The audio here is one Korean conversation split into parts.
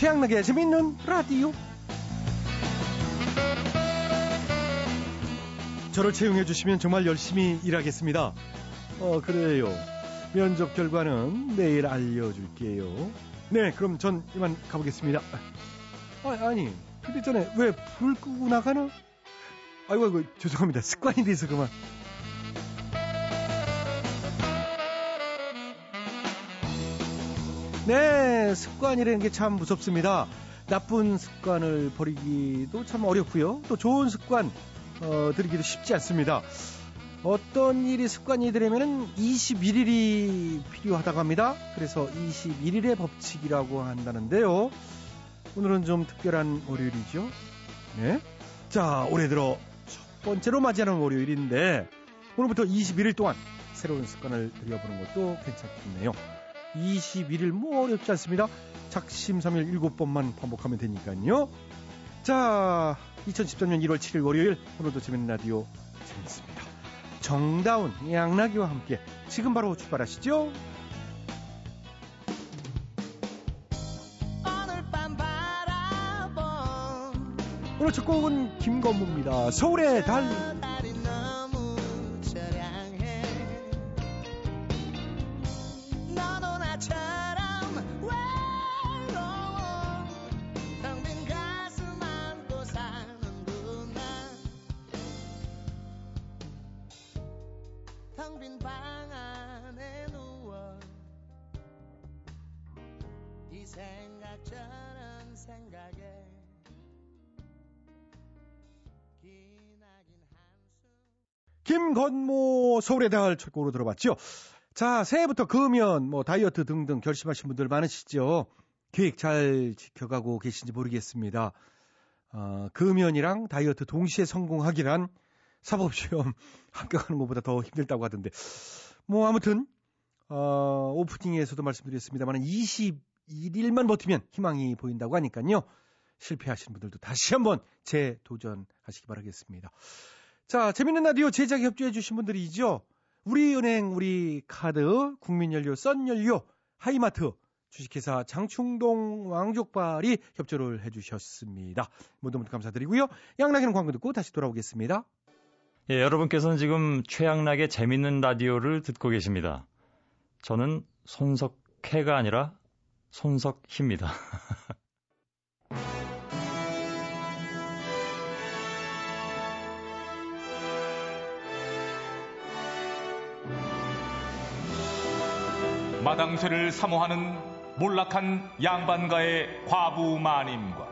최양락의 재밌는 라디오. 저를 채용해 주시면 정말 열심히 일하겠습니다. 어, 그래요. 면접 결과는 내일 알려줄게요. 네, 그럼 전 이만 가보겠습니다. 아, 아니, 근데 전에 왜 불 끄고 나가나? 아이고, 아이고, 죄송합니다. 습관이 돼서 그만. 네, 습관이라는 게 참 무섭습니다. 나쁜 습관을 버리기도 참 어렵고요. 또 좋은 습관 어, 들이기도 쉽지 않습니다. 어떤 일이 습관이 되려면 21일이 필요하다고 합니다. 그래서 21일의 법칙이라고 한다는데요. 오늘은 좀 특별한 월요일이죠. 네. 자, 올해 들어 첫 번째로 맞이하는 월요일인데 오늘부터 21일 동안 새로운 습관을 들여보는 것도 괜찮겠네요. 21일 뭐 어렵지 않습니다. 작심삼일 7번만 반복하면 되니까요. 자, 2013년 1월 7일 월요일 오늘도 재밌는 라디오 재밌습니다. 정다운 양락이와 함께 지금 바로 출발하시죠. 오늘 첫 곡은 김건모입니다. 서울의 달. 서울의 달 첫 곡으로 들어봤죠. 자, 새해부터 금연, 뭐 다이어트 등등 결심하신 분들 많으시죠. 계획 잘 지켜가고 계신지 모르겠습니다. 어, 금연이랑 다이어트 동시에 성공하기란 사법시험 합격하는 것보다 더 힘들다고 하던데. 뭐 아무튼 어, 오프닝에서도 말씀드렸습니다만 21일만 버티면 희망이 보인다고 하니까요. 실패하신 분들도 다시 한번 재도전하시기 바라겠습니다. 자, 재밌는 라디오 제작 협조해 주신 분들이죠. 우리은행, 우리카드, 국민연료, 썬연료, 하이마트, 주식회사 장충동 왕족발이 협조를 해주셨습니다. 모두 모두 감사드리고요. 양락이는 광고 듣고 다시 돌아오겠습니다. 예, 여러분께서는 지금 최양락의 재밌는 라디오를 듣고 계십니다. 저는 손석해가 아니라 손석희입니다. 마당쇠를 사모하는 몰락한 양반가의 과부 마님과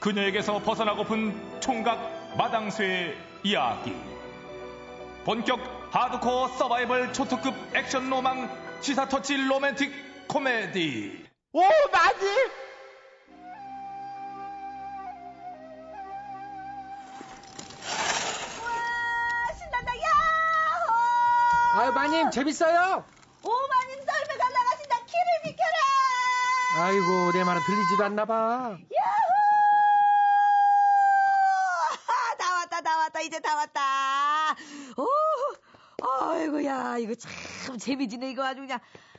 그녀에게서 벗어나고픈 총각 마당쇠의 이야기 본격 하드코어 서바이벌 초특급 액션 로망 시사 터치 로맨틱 코미디 오 맞지? 와 신난다 야호 아유, 마님, 재밌어요? 오마님 썰매가 나가신다. 키를 비켜라! 아이고, 내 말은 들리지도 않나 봐. 야호! 아, 다 왔다 다 왔다. 이제 다 왔다. 오 아이고야 이거 참 재미지네 이거 아주 그냥.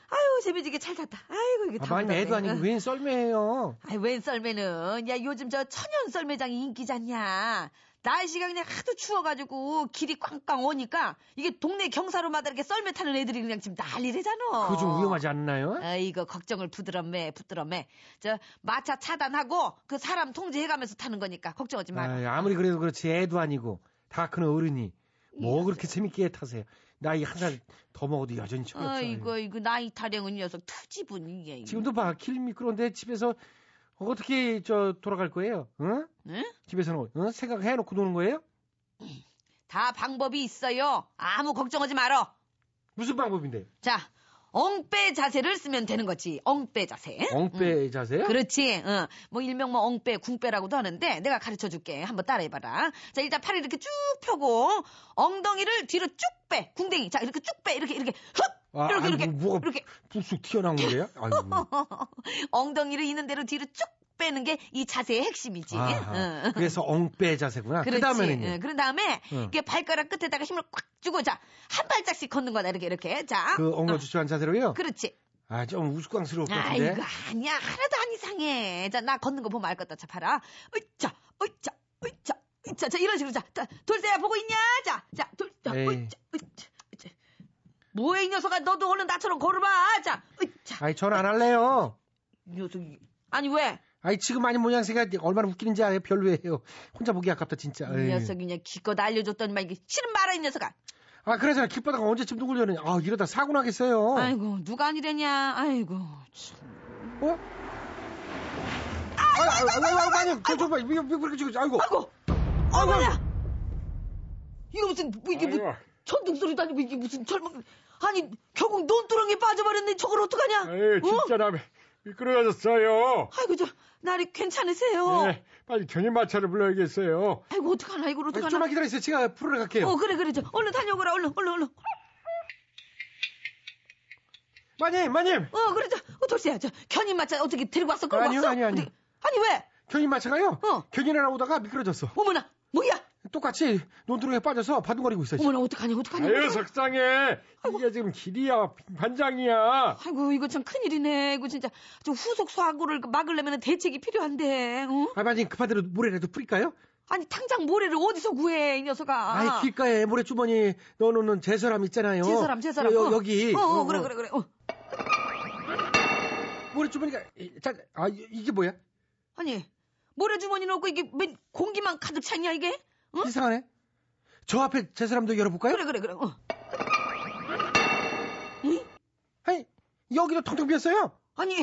아유 재미지게 잘 탔다. 아이고 이거 아, 다 왔네. 애도 아니고 웬 썰매예요? 아이 웬 썰매는? 야 요즘 저 천연 썰매장이 인기잖냐 날씨가 그냥 하도 추워가지고 길이 꽝꽝 오니까 이게 동네 경사로마다 이렇게 썰매 타는 애들이 그냥 지금 난리래잖아. 그거 좀 위험하지 않나요? 아이고 걱정을 부드럽매 부드럽매 저 마차 차단하고 그 사람 통제해가면서 타는 거니까 걱정하지 마. 아이, 아무리 그래도 그렇지 애도 아니고 다 큰 어른이 뭐 그렇게 재밌게 타세요. 나이 한 살 더 먹어도 여전히 철없어. 아이고 이거 나이 타령은 이 녀석 투지분 이게. 지금도 봐, 길 미끄러운데 집에서 어떻게 저 돌아갈 거예요? 응? 응? 집에서는 응? 생각해놓고 노는 거예요? 다 방법이 있어요. 아무 걱정하지 말어. 무슨 방법인데? 자 엉빼 자세를 쓰면 되는 거지. 엉빼 자세. 엉빼 자세요? 그렇지. 어. 뭐 일명 뭐 엉빼, 궁빼라고도 하는데 내가 가르쳐 줄게. 한번 따라해 봐라. 자 일단 팔을 이렇게 쭉 펴고 엉덩이를 뒤로 쭉 빼. 궁뎅이. 자 이렇게 쭉 빼. 이렇게 이렇게 흡. 아, 이렇게 아이고, 이렇게 뭐가 이렇게 쑥쑥 튀어나오는데요? 아이고. 엉덩이를 있는 대로 뒤로 쭉 빼는 게 이 자세의 핵심이지. 아하, 응. 그래서 엉빼 자세구나. 그 그렇지. 다음에는요? 응, 그런 다음에 응. 이렇게 발가락 끝에다가 힘을 꽉 주고 자한 발짝씩 걷는 거다 이렇게 이렇게. 자. 그 어, 엉거주춤한 자세로요? 그렇지. 아, 좀 우스꽝스러울 것 같은데. 아이고, 아니야. 하나도 안 이상해. 자, 나 걷는 거 보면 알것 같다. 자, 봐라. 으이자, 으이자, 으이자, 으이자. 자, 이런 식으로. 자, 자 돌쇠야 보고 있냐? 자, 자, 돌, 자, 으이자, 으이자. 뭐해, 이 녀석아. 너도 얼른 나처럼 걸어봐. 자. 아이, 전 안 할래요. 이 녀석이. 아니, 왜? 아이, 지금 아니 모양새가 얼마나 웃기는지 알아요? 별로예요. 혼자 보기 아깝다, 진짜. 이. 녀석이 그냥 기껏 알려줬더니만 이게 싫은 말아, 이 녀석아. 아, 그래서 길바닥 언제쯤 누구려는 아, 이러다 사고 나겠어요. 아이고, 누가 아니래냐. 아이고, 참. 어? 아, 아, 아, 아, 아, 아니, 저, 저, 봐, 왜, 왜 그렇게 지금, 아이고. 아이고, 어머냐! 이거 무슨, 뭐 이게 뭐, 아이고. 천둥 소리도 아니고 이게 무슨 젊은, 아니, 결국 논두렁에 빠져버렸네. 저걸 어떡하냐? 에이, 진짜 나 미끄러졌어요. 아이고, 저, 날이 괜찮으세요? 네, 빨리 견인마차를 불러야겠어요. 아이고, 어떡하나, 이걸 아, 어떡하나. 좀만 기다리세요. 제가 풀으러 갈게요. 어, 그래, 그래. 저, 얼른 다녀오거라, 얼른, 얼른, 얼른. 마님, 마님. 어, 그래, 저, 어, 돌쇠야, 저, 견인마차 어떻게 데리고 왔어? 끌고 아니요, 왔어? 아니요, 아니요. 어디- 아니, 왜? 견인 마차가요? 어. 견인을 나오다가 미끄러졌어. 어머나, 뭐야? 똑같이 논두렁에 빠져서 바둥거리고 있어요. 지금. 어머나, 어떡하냐, 어떡하냐. 아유. 속상해. 이게 지금 길이야, 반장이야. 아이고, 이거 참 큰일이네. 이거 진짜, 좀 후속 사고를 막으려면 대책이 필요한데, 응? 아, 마님 급한 대로 모래라도 뿌릴까요? 아니, 당장 모래를 어디서 구해, 이 녀석아. 아이, 길가에 모래 주머니 넣어놓는 제사람 있잖아요. 제사람, 제사람. 여, 어. 여기. 어, 어, 그래, 그래, 그래. 어. 모래 주머니가, 이- 자, 아, 이- 이게 뭐야? 아니, 모래 주머니 넣고 이게 맨 공기만 가득 찼냐, 이게? 응? 이상하네. 저 앞에 제 사람도 열어볼까요? 그래, 그래, 그래. 어. 아니, 여기도 텅텅 비었어요. 아니,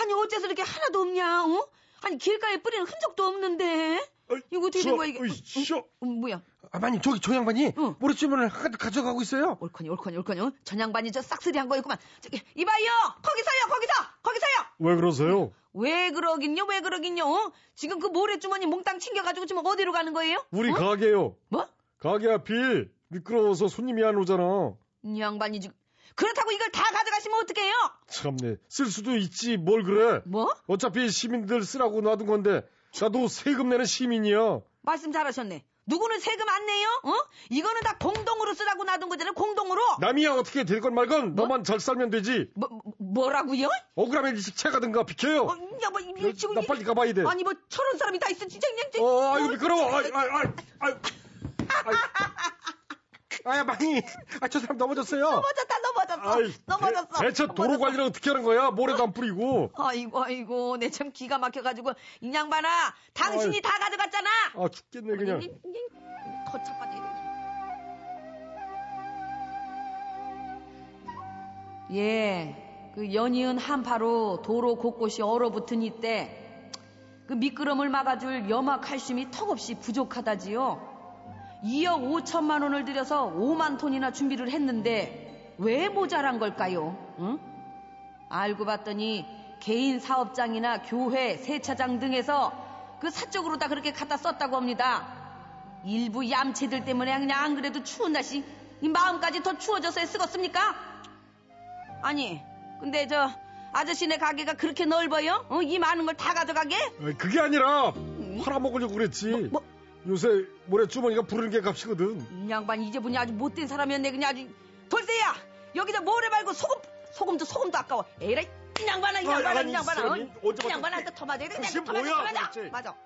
아니, 어째서 이렇게 하나도 없냐, 어? 아니, 길가에 뿌리는 흔적도 없는데? 이거 어떻게 된 거야, 이게? 어, 어, 뭐야? 아, 마님, 저기 저 양반이 응. 모래 주머니를 한 가득 가져가고 있어요. 옳거니, 옳거니, 옳거니. 어? 전양반이 저 싹쓸이 한 거였구만. 저기, 이봐요! 거기서요, 거기서! 거기서요! 왜 그러세요? 왜 그러긴요, 왜 그러긴요? 어? 지금 그 모래 주머니 몽땅 챙겨가지고 지금 어디로 가는 거예요? 우리 어? 가게요. 뭐? 가게 앞이 미끄러워서 손님이 안 오잖아. 이 양반이 지금. 그렇다고 이걸 다 가져가시면 어떡해요? 참네. 쓸 수도 있지, 뭘 그래. 뭐? 어차피 시민들 쓰라고 놔둔 건데, 나도 세금 내는 시민이야. 말씀 잘하셨네. 누구는 세금 안 내요? 어? 이거는 다 공동으로 쓰라고 놔둔 거잖아요. 공동으로. 남이야 어떻게 될 건 말건 너만 잘 살면 되지. 뭐, 뭐- 뭐라고요? 억울하면 일찍 채가든가 비켜요. 어, 야, 뭐, 지금 나 이- 빨리 가봐야 돼. 아니 뭐 저런 사람이 다 있어 진짜 그냥. 어, 아이고 어, 미끄러워. 아이, 아이, 아이, 아이. 아, 마님. 아, 저 사람 넘어졌어요. 넘어졌다 넘어졌어 아이, 넘어졌어. 대, 대체 도로 넘어졌어. 관리를 어떻게 하는 거야? 모래도 안 뿌리고. 아이고 아이고 내 참 기가 막혀가지고 이 양반아 당신이 아이. 다 가져갔잖아. 아 죽겠네 그냥. 거쳐가지고. 예, 그 연이은 한파로 도로 곳곳이 얼어붙은 이때 그 미끄럼을 막아줄 염화 칼슘이 턱없이 부족하다지요. 2억 5천만 원을 들여서 5만 톤이나 준비를 했는데 왜 모자란 걸까요? 응? 알고 봤더니 개인 사업장이나 교회, 세차장 등에서 그 사적으로 다 그렇게 갖다 썼다고 합니다. 일부 얌체들 때문에 그냥 안 그래도 추운 날씨 이 마음까지 더 추워져서 쓰겠습니까? 아니 근데 저 아저씨네 가게가 그렇게 넓어요? 어? 이 많은 걸 다 가져가게? 그게 아니라 팔아먹으려고 그랬지. 뭐? 요새 모래 주머니가 부르는 게 값이거든. 이 양반 이제 보니 아주 못된 사람이었네 그냥 아주 돌쇠야 여기다 모래 말고 소금 소금도 소금도 아까워 에라이 이 양반아 이 아, 양반아 이 양반아 어? 언제 이 양반한테 더 맞아야 돼 그게 더 맞아 뭐야, 더 맞아. 맞아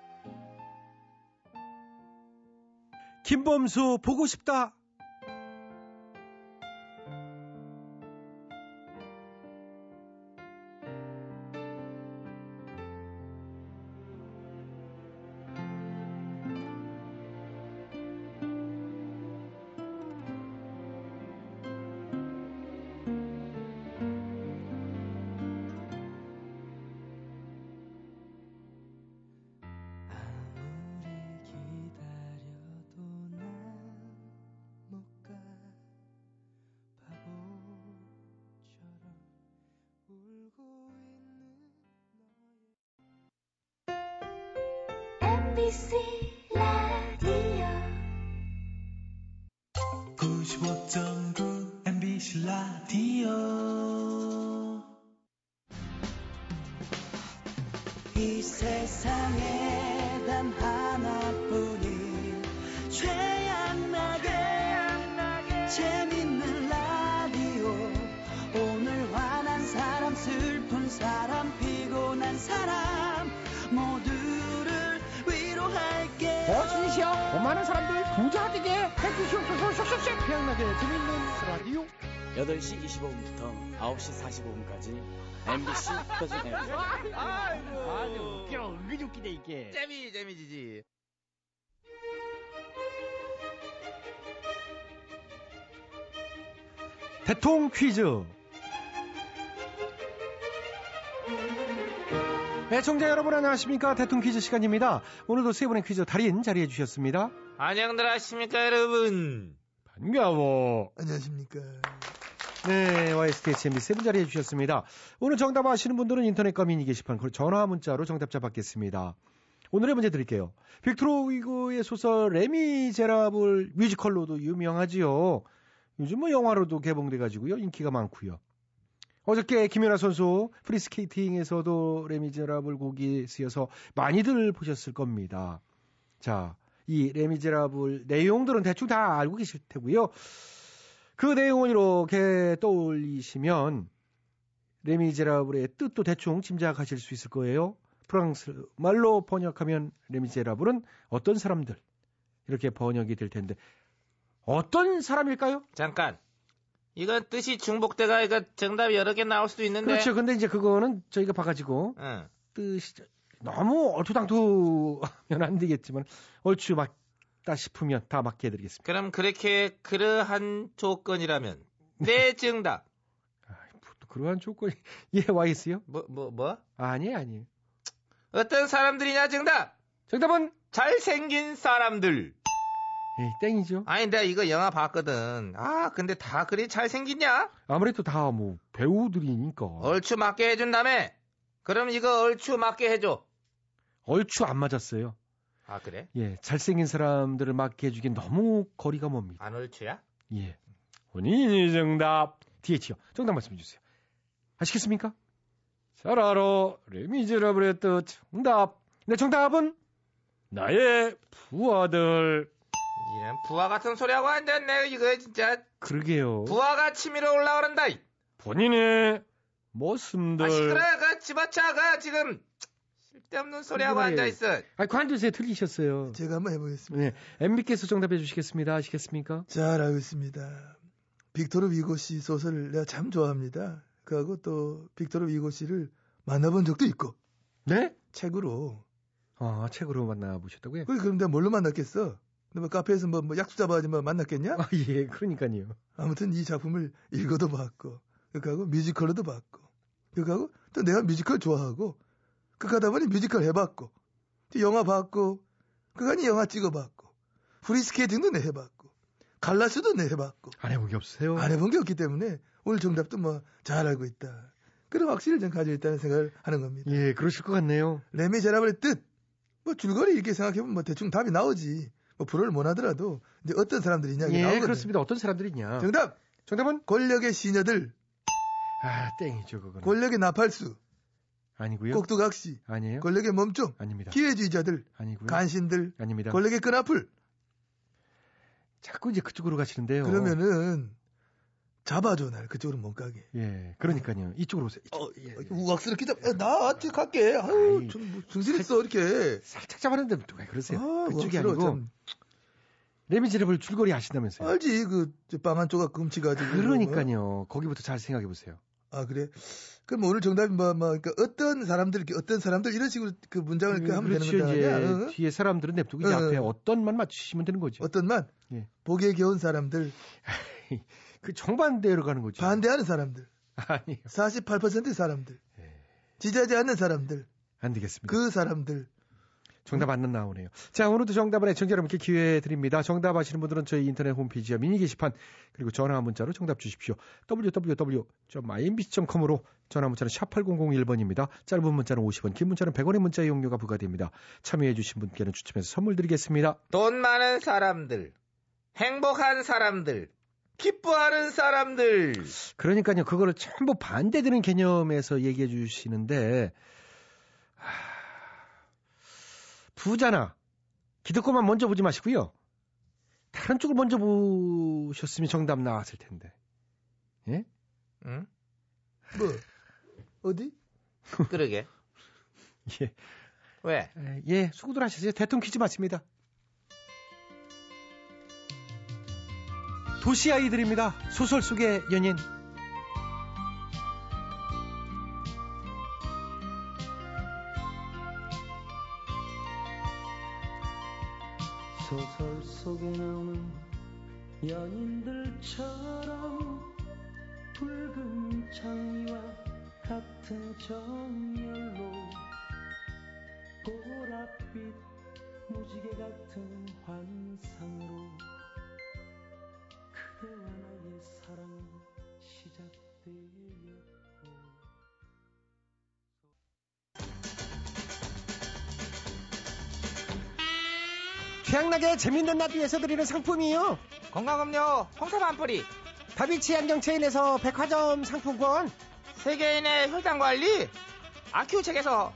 김범수 보고 싶다. 사람 피곤한 사람 모두를 위로할게요 버스이시여 고마운 사람들 부자 되게 해주시옵소서 쏙쏙쏙 태어나게 재밌는 라디오 8시 25분부터 9시 45분까지 MBC 터진 앱. 아이고, 아주 웃겨. 은근 웃기네, 이게. 재미, 재미지지. 대통 퀴즈. 애청자 여러분 안녕하십니까 대통 퀴즈 시간입니다 오늘도 세 분의 퀴즈 달인 자리해 주셨습니다 안녕들 하십니까 여러분. 반가워 안녕하십니까. 네, YSTH MB7 자리해 주셨습니다. 오늘 정답 아시는 분들은 인터넷과 미니 게시판, 그리고 전화 문자로 정답자 받겠습니다. 오늘의 문제 드릴게요. 빅토르 위고의 소설 레미제라블 뮤지컬로도 유명하지요. 요즘 뭐 영화로도 개봉돼가지고요. 인기가 많고요. 어저께 김연아 선수 프리스케이팅에서도 레미제라블 곡이 쓰여서 많이들 보셨을 겁니다. 자, 이 레미제라블 내용들은 대충 다 알고 계실 테고요. 그 내용을 이렇게 떠올리시면 레미제라블의 뜻도 대충 짐작하실 수 있을 거예요. 프랑스 말로 번역하면 레미제라블은 어떤 사람들 이렇게 번역이 될 텐데 어떤 사람일까요? 잠깐. 이건 뜻이 중복돼가 이거 정답이 여러 개 나올 수도 있는데. 그렇죠. 근데 이제 그거는 저희가 봐가지고 응. 뜻이 너무 얼토당토하면 안 되겠지만 얼추 맞다 싶으면 다 맞게 해드리겠습니다. 그럼 그렇게 그러한 조건이라면 내 정답. 또 그러한 조건이 예 와있어요? 뭐뭐 뭐? 아니에요, 아니에요. 어떤 사람들이냐 정답. 정답은 잘생긴 사람들. 에이, 땡이죠. 아니 내가 이거 영화 봤거든. 아 근데 다 그리 잘생기냐? 아무래도 다 뭐 배우들이니까 얼추 맞게 해준다며. 그럼 이거 얼추 맞게 해줘. 얼추 안 맞았어요. 아 그래? 예, 잘생긴 사람들을 맞게 해주긴 너무 거리가 멉니다. 안 얼추야? 예. 본인이 정답. DH요. 정답 말씀해 주세요. 아시겠습니까? 잘 알아. 레미제라블의 뜻. 정답. 네, 정답은 나의 부하들. 이런 부하 같은 소리하고 앉았네 이거 진짜 그러게요. 부하가 치밀어 올라오른다. 이. 본인의 모습들. 아 시끄러 그 집어쳐가 지금 쓸데없는 소리하고. 앉아 있어. 아, 관두세요. 틀리셨어요. 제가 한번 해보겠습니다. 네. MB께서 정답해 주시겠습니다. 아시겠습니까? 잘 알고 있습니다. 빅토르 위고 씨 소설을 내가 참 좋아합니다. 그하고 또 빅토르 위고 씨를 만나본 적도 있고 네? 책으로. 아, 책으로 만나보셨다고요? 내가 뭘로 만났겠어? 너뭐 카페에서 뭐, 뭐 약속 잡아야지 뭐 만났겠냐? 아, 예, 그러니까요. 아무튼 이 작품을 읽어도 봤고 그하고 뮤지컬로도 봤고 그하고 또 내가 뮤지컬 좋아하고 그하다 보니 뮤지컬 해봤고 또 영화 봤고 그하니 영화 찍어봤고 프리스케이팅도 내 해봤고 갈라쇼도 내 해봤고 안 해본 게 없어요. 안 해본 게 없기 때문에 오늘 정답도 뭐 잘 알고 있다. 그런 확신을 좀 가지고 있다는 생각을 하는 겁니다. 예, 그러실 것 같네요. 레미제라블의 뜻, 뭐 줄거리 이렇게 생각해보면 뭐 대충 답이 나오지. 뭐 불어를 못 하더라도 이제 어떤 사람들이냐 이게 예, 나오거든요. 그렇습니다. 어떤 사람들이냐. 정답 정답은? 권력의 시녀들, 아, 땡이죠, 그거는. 권력의 나팔수, 아니고요. 꼭두각시, 아니에요. 권력의 몸종, 아닙니다. 기회주의자들, 아니고요. 간신들, 아닙니다. 권력의 끈앞을. 자꾸 이제 그쪽으로 가시는데요. 그러면은 잡아줘 날 그쪽으로 못 가게. 예, 그러니까요. 이쪽으로 오세요. 이쪽. 어, 우악스럽게 잡. 야, 나 어떻게 갈게. 아유, 아이, 좀 정신 있어 이렇게. 살짝 잡았는데 또왜 그러세요? 아, 그쪽이 우악스러워, 아니고 참. 레미제라블 줄거리 아신다면서요. 알지 그 빵한 조각 금치가지고. 그러니까요. 거기부터 잘 생각해 보세요. 아 그래? 그럼 오늘 정답이 뭐, 뭐, 그러니까 어떤 사람들, 이렇게 어떤 사람들 이런 식으로 그 문장을 이렇게 하면 그렇죠. 되는 이제 거다. 아니야? 응? 뒤에 사람들은 냅두고 이제 응. 앞에 어떤 만 맞추시면 되는 거죠. 어떤 만? 예. 보기에 겨운 사람들, 그 정반대로 가는 거죠. 반대하는 사람들, 아니요. 48%의 사람들, 예. 지지하지 않는 사람들, 안 되겠습니다. 그 사람들. 정답 안 나오네요. 자, 오늘도 정답은 애청자 여러분께 기회 드립니다. 정답 아시는 분들은 저희 인터넷 홈페이지와 미니 게시판 그리고 전화 문자로 정답 주십시오. www.imbc.com으로 전화 문자는 샵 8001번입니다. 짧은 문자는 50원, 긴 문자는 100원의 문자 이용료가 부과됩니다. 참여해 주신 분께는 추첨해서 선물 드리겠습니다. 돈 많은 사람들, 행복한 사람들, 기뻐하는 사람들. 그러니까요. 그거를 전부 반대되는 개념에서 얘기해 주시는데 하, 부자나 기득권만 먼저 보지 마시고요. 다른 쪽을 먼저 보셨으면 정답 나왔을 텐데. 예? 응? 뭐, 어디? 그러게. 예. 왜? 에, 예, 수고들 하셨어요. 대통령 퀴즈 맞습니다. 도시 아이들입니다. 소설 속의 연인. 소설 속에 나오는 연인들처럼 붉은 장미와 같은 정열로 보랏빛 무지개 같은 환상으로 그대와 나의 사랑은 시작되었고 최양락의 재밌는 라디오에서 드리는 상품이요. 건강음료 홍삼 한 뿌리 다비치 안경 체인에서 백화점 상품권. 세계인의 혈당 관리 아큐첵에서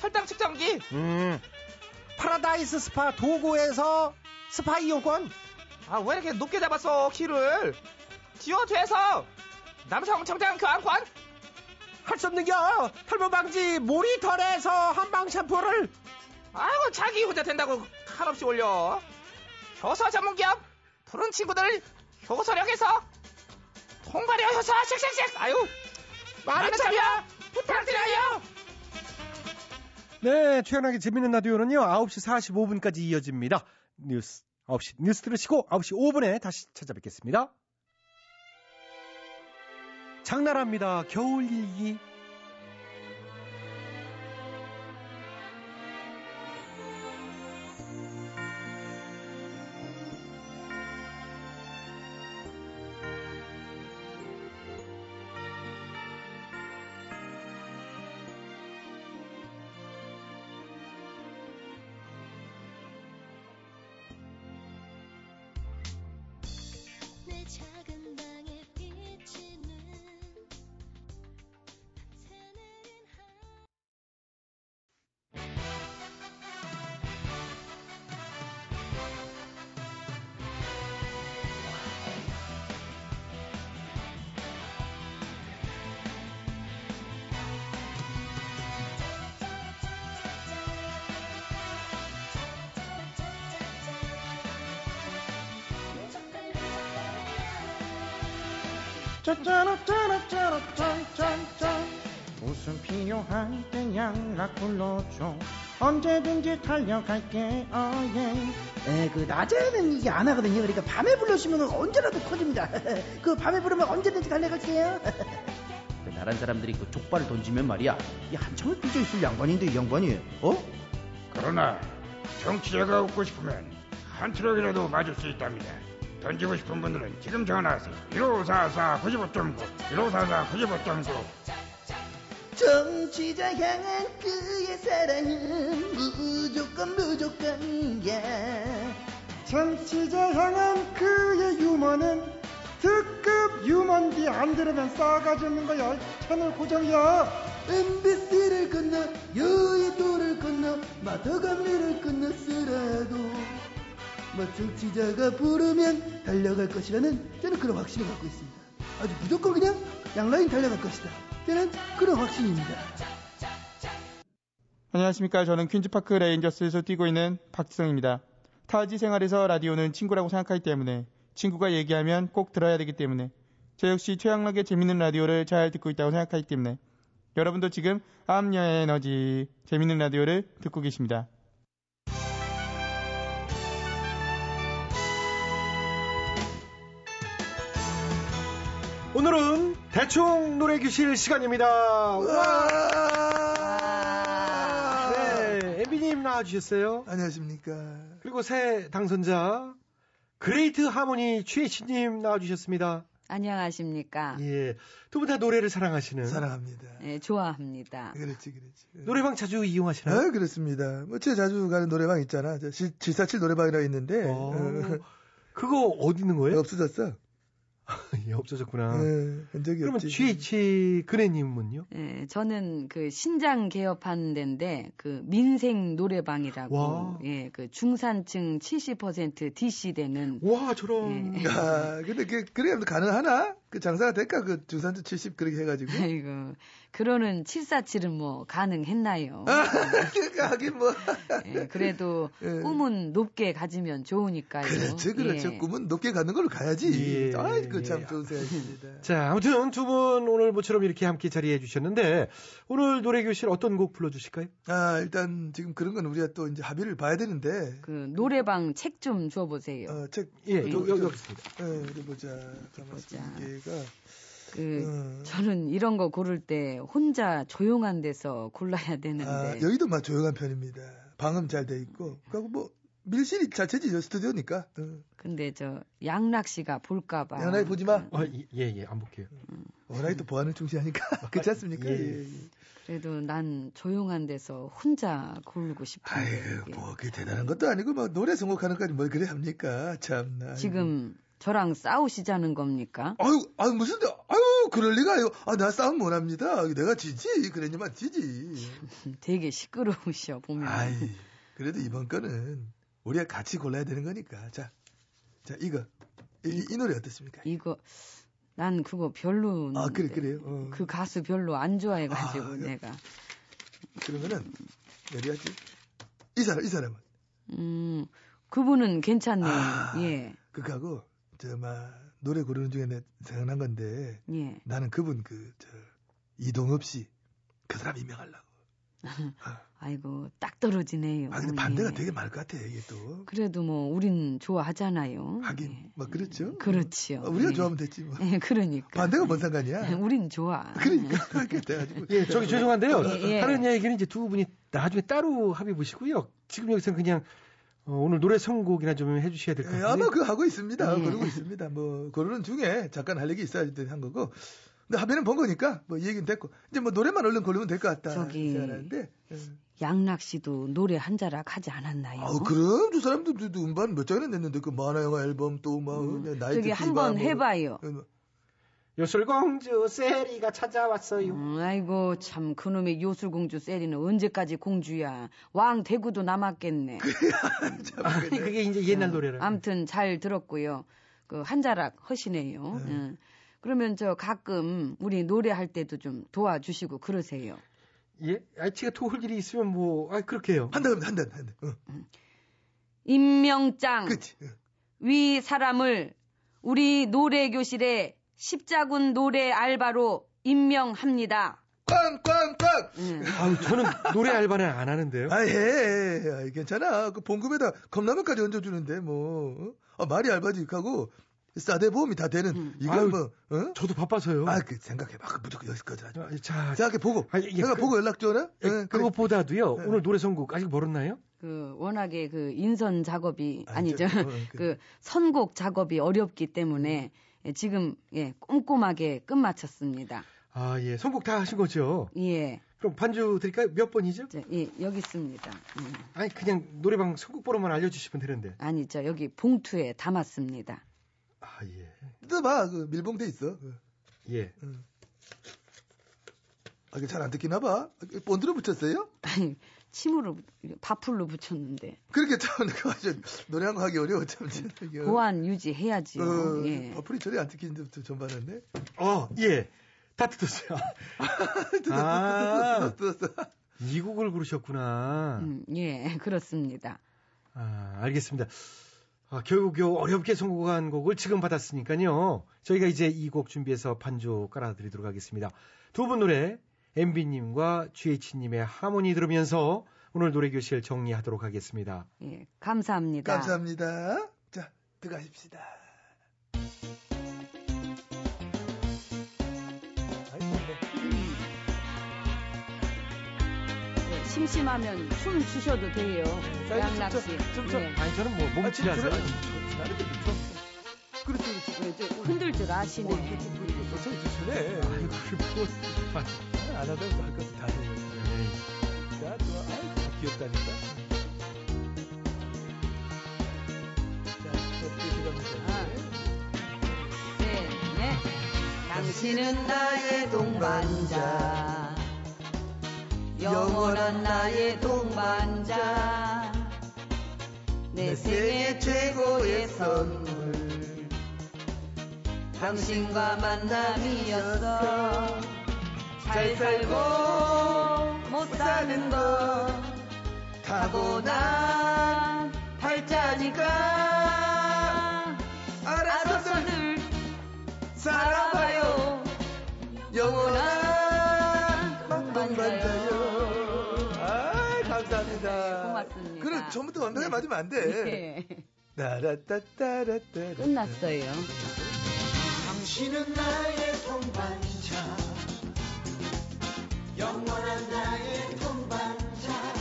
혈당 측정기 음. 파라다이스 스파 도고에서 스파 이용권. 아 왜 이렇게 높게 잡았어 키를? 디오트에서 남성 정장 교환권? 할 수 없는겨. 탈모 방지 모리털에서 한방 샴푸를. 아이고 자기 혼자 된다고 한없이 올려. 효서 전문기업 푸른 친구들 효서력에서 통발효 효서 씩씩씩 아유 많은 참여 부탁드려요. 네, 최연하게 재밌는 라디오는요, 9시 45분까지 이어집니다. 뉴스, 9시 뉴스 들으시고, 9시 5분에 다시 찾아뵙겠습니다. 장나라입니다. 겨울 일기. 짠짠짠짠짠짠짠 무슨 필요할 때 연락 불러줘 언제든지 달려갈게 어예 에, 그 낮에는 이게 안 하거든요. 그러니까 밤에 불러주면 언제라도 커집니다. 그 밤에 부르면 언제든지 달려갈게요. 그 나란 사람들이 그 족발을 던지면 말이야. 이 한참을 삐져 있을 양반인데 이 양반이 어? 그러나 정치자가 웃고 싶으면 한 트럭이라도 맞을 수 있답니다. 던지고 싶은 분들은 지금 전화하세요. 1544 95.9 1544 95.9 정치자 향한 그의 사랑은 무조건 무조건이야. 정치자 향한 그의 유머는 특급 유머인데 안 들으면 싸가지 없는 거야 채널 고정이야 MBC를 건너 여의도를 건너 마더감리를 건너서라도 뭐 정치자가 부르면 달려갈 것이라는 저는 그런 확신을 갖고 있습니다. 아주 무조건 그냥 양락인 달려갈 것이다. 저는 그런 확신입니다. 안녕하십니까. 저는 퀸즈파크 레인저스에서 뛰고 있는 박지성입니다. 타지 생활에서 라디오는 친구라고 생각하기 때문에 친구가 얘기하면 꼭 들어야 되기 때문에 저 역시 최양락의 재밌는 라디오를 잘 듣고 있다고 생각하기 때문에 여러분도 지금 암녀의 에너지 재밌는 라디오를 듣고 계십니다. 오늘은 대충 노래 교실 시간입니다. 와! 네, MB님 나와주셨어요. 안녕하십니까. 그리고 새 당선자 Great Harmony 최희씨님 나와주셨습니다. 안녕하십니까. 예, 두 분 다 노래를 사랑하시는. 사랑합니다. 네, 좋아합니다. 그렇지, 그렇지. 노래방 자주 이용하시나요? 아, 그렇습니다. 뭐, 제 자주 가는 노래방 있잖아. 저 747 노래방이라 있는데. 어, 어, 그거 어디 있는 거예요? 없어졌어. 예, 없어졌구나. 예, 흔적이 그러면 없지. GH 근혜님은요? 예, 저는 그 신장 개업하는 데인데 그 민생 노래방이라고 와. 예, 그 중산층 70% DC 되는 와, 저런. 예. 야, 근데 그, 그래, 가능하나? 그 장사가 될까? 그 중산층 70 그렇게 해가지고. 아이고, 그러는 747은 뭐 가능했나요? 그러니까 하긴 뭐. 예, 그래도 꿈은 높게 가지면 좋으니까요. 그렇죠, 그렇죠. 예. 꿈은 높게 가는 걸로 가야지. 예. 아이, 그참 좋은 생각입니다. 자, 아무튼 두 분 오늘 모처럼 이렇게 함께 자리해 주셨는데 오늘 노래 교실 어떤 곡 불러 주실까요? 아, 일단 지금 그런 건 우리가 또 이제 합의를 봐야 되는데. 그 노래방 책 좀 줘보세요. 어, 책. 예, 어, 여기, 있습니다. 예, 어디 보자. 가만 이게 가. 그 어. 저는 이런 거 고를 때 혼자 조용한 데서 골라야 되는데 아, 여기도 막 조용한 편입니다. 방음 잘 돼 있고. 그리고 뭐, 밀실이 자체지, 스튜디오니까. 어. 근데 저 양락 씨가 볼까봐 양락이 보지 마. 아, 예, 예, 안 볼게요. 워낙에 또 보안을 중시하니까. 그렇지 않습니까? 예. 예, 예. 그래도 난 조용한 데서 혼자 고르고 싶은데 이게. 뭐, 그게 대단한 것도 아니고, 뭐, 노래 선곡하는 까지 뭘 그래 합니까? 참나. 아이고. 지금 저랑 싸우시자는 겁니까? 아유, 아유, 무슨, 아유, 그럴 리가요. 아, 나 싸움 못 합니다. 내가 지지. 그랬지만 지지. 되게 시끄러우셔 보면. 아이, 그래도 이번 거는 우리가 같이 골라야 되는 거니까. 자, 자, 이거. 이, 이 노래 어떻습니까? 이거 난 그거 별로. 아, 그래, 그래요. 어. 그 가수 별로 안 좋아해가지고 아, 내가. 그러면은, 어디야지? 이 사람, 이 사람은. 음, 그분은 괜찮네요. 아. 예, 그거하고, 저, 막, 노래 고르는 중에 내 생각난 건데, 예. 나는 그분 그, 저, 이동엽 씨. 그 사람 임명하려고. 아이고 딱 떨어지네요. 아, 근데 반대가 예. 되게 많을 것 같아, 이게 또. 그래도 뭐 우린 좋아하잖아요. 하긴, 뭐, 그렇죠. 그렇지요. 어, 우리가 예. 좋아하면 됐지, 뭐. 예, 그러니까. 반대가 뭔 상관이야? 우린 좋아. 그러니까, 그렇게 돼가지고. 예, 저기 죄송한데요. 예, 예. 하는 얘기는 이제 두 분이 나중에 따로 합의 보시고요. 지금 여기서는 그냥 어, 오늘 노래 선곡이나 좀 해주셔야 될것 예, 같아요. 아마 그거 하고 있습니다. 예. 그러고 있습니다. 뭐, 고르는 중에 잠깐 할 얘기 있어야 한 거고. 근데 합의는 본 거니까, 뭐, 이 얘기는 됐고. 이제 뭐, 노래만 얼른 고르면 될 것 같다. 저기- 생각하는데. 예. 양락 씨도 노래 한 자락 하지 않았나요? 아우, 그럼 두 사람도 음반 몇 장이나 냈는데, 그 만화 영화 앨범 또 막, 나이트 음. 저기 디바 한번 뭐. 해봐요. 요술공주 세리가 찾아왔어요. 음, 아이고 참 그놈의 요술공주 세리는 언제까지 공주야? 왕 대구도 남았겠네. 아니, 그게 이제 옛날 노래라. 암튼 잘 들었고요. 그 한 자락 하시네요. 응. 그러면 저 가끔 우리 노래할 때도 좀 도와주시고 그러세요. 예? 아, 제가 도울 일이 있으면 뭐, 아, 그렇게 해요. 한다, 한다, 한다. 응. 임명장 그치. 위 사람을 우리 노래 교실에 십자군 노래 알바로 임명합니다. 꽝, 꽝, 꽝! 아유, 저는 노래 알바는 안 하는데요. 아, 해. 아이, 괜찮아. 그 봉급에다 컵라면까지 얹어주는데, 뭐. 어? 아, 말이 알바지. 하고, 싸대 보험이 다 되는. 이거 아유, 뭐, 어? 저도 바빠서요. 아, 그, 생각해봐. 그 무조건 여기까지 하지 마. 자, 생각해 보고. 아, 예, 내가 그- 보고 연락 줘라? 예, 예. 그것보다도요, 오늘 노래 선곡 아직 멀었나요? 그 워낙에 그 인선 작업이 아니죠. 어, 그 선곡 작업이 어렵기 때문에 예, 지금 예 꼼꼼하게 끝마쳤습니다. 아, 예. 선곡 다 하신 거죠? 예. 그럼 반주 드릴까요? 몇 번이죠? 예, 여기 있습니다. 음. 아니, 그냥 노래방 선곡 번호만 알려주시면 되는데. 아니죠. 여기 봉투에 담았습니다. 아, 예. 뜯어봐. 그 밀봉돼 있어. 그. 예. 아, 이게 잘안 뜯기나 봐. 본드로 붙였어요? 아니, 침으로 바풀로 붙였는데 그렇게 참, 아주 노래 한 거 하기 어려워, 참. 보안 유지해야지요. 어, 예. 버플이 저리 안 뜯기는데 좀 받았네. 어, 예. 다 뜯었어요. 아, 뜯었어. 이 곡을 고르셨구나. 음, 예, 그렇습니다. 아, 알겠습니다. 아, 겨우겨우 어렵게 선곡한 곡을 지금 받았으니까요. 저희가 이제 이 곡 준비해서 반주 깔아드리도록 하겠습니다. 두 분 노래, MB님과 GH님의 하모니 들으면서 오늘 노래교실 정리하도록 하겠습니다. 예, 감사합니다. 감사합니다. 자, 들어가십시다. 예, 심심하면 춤 추셔도 돼요. 양락 씨. 예. 아니, 저는 뭐 몸치라서. 그렇지, 그렇지. 예, 저흔 들줄 아시네. 저기 좋네. 아이고, 뭐. 안 하다가 할 것도 다 해요. 자, 좋아. 아이고, 귀엽다니까. 자, 어떻게 들어갑니까? 네, 네. 당신은 나의 동반자 영원한 나의 동반자 내 생애 최고의 선물 당신과 만남이었어 잘 살고 못 사는 거 타고난 팔자니까 알아서들 살아봐요 영원한 아, 감사합니다. 고맙습니다. 그럼 처음부터 완벽하게 맞으면 안 돼. 네. 따라따따라따. 끝났어요. 당신은 나의 동반자. 영원한 나의 동반자.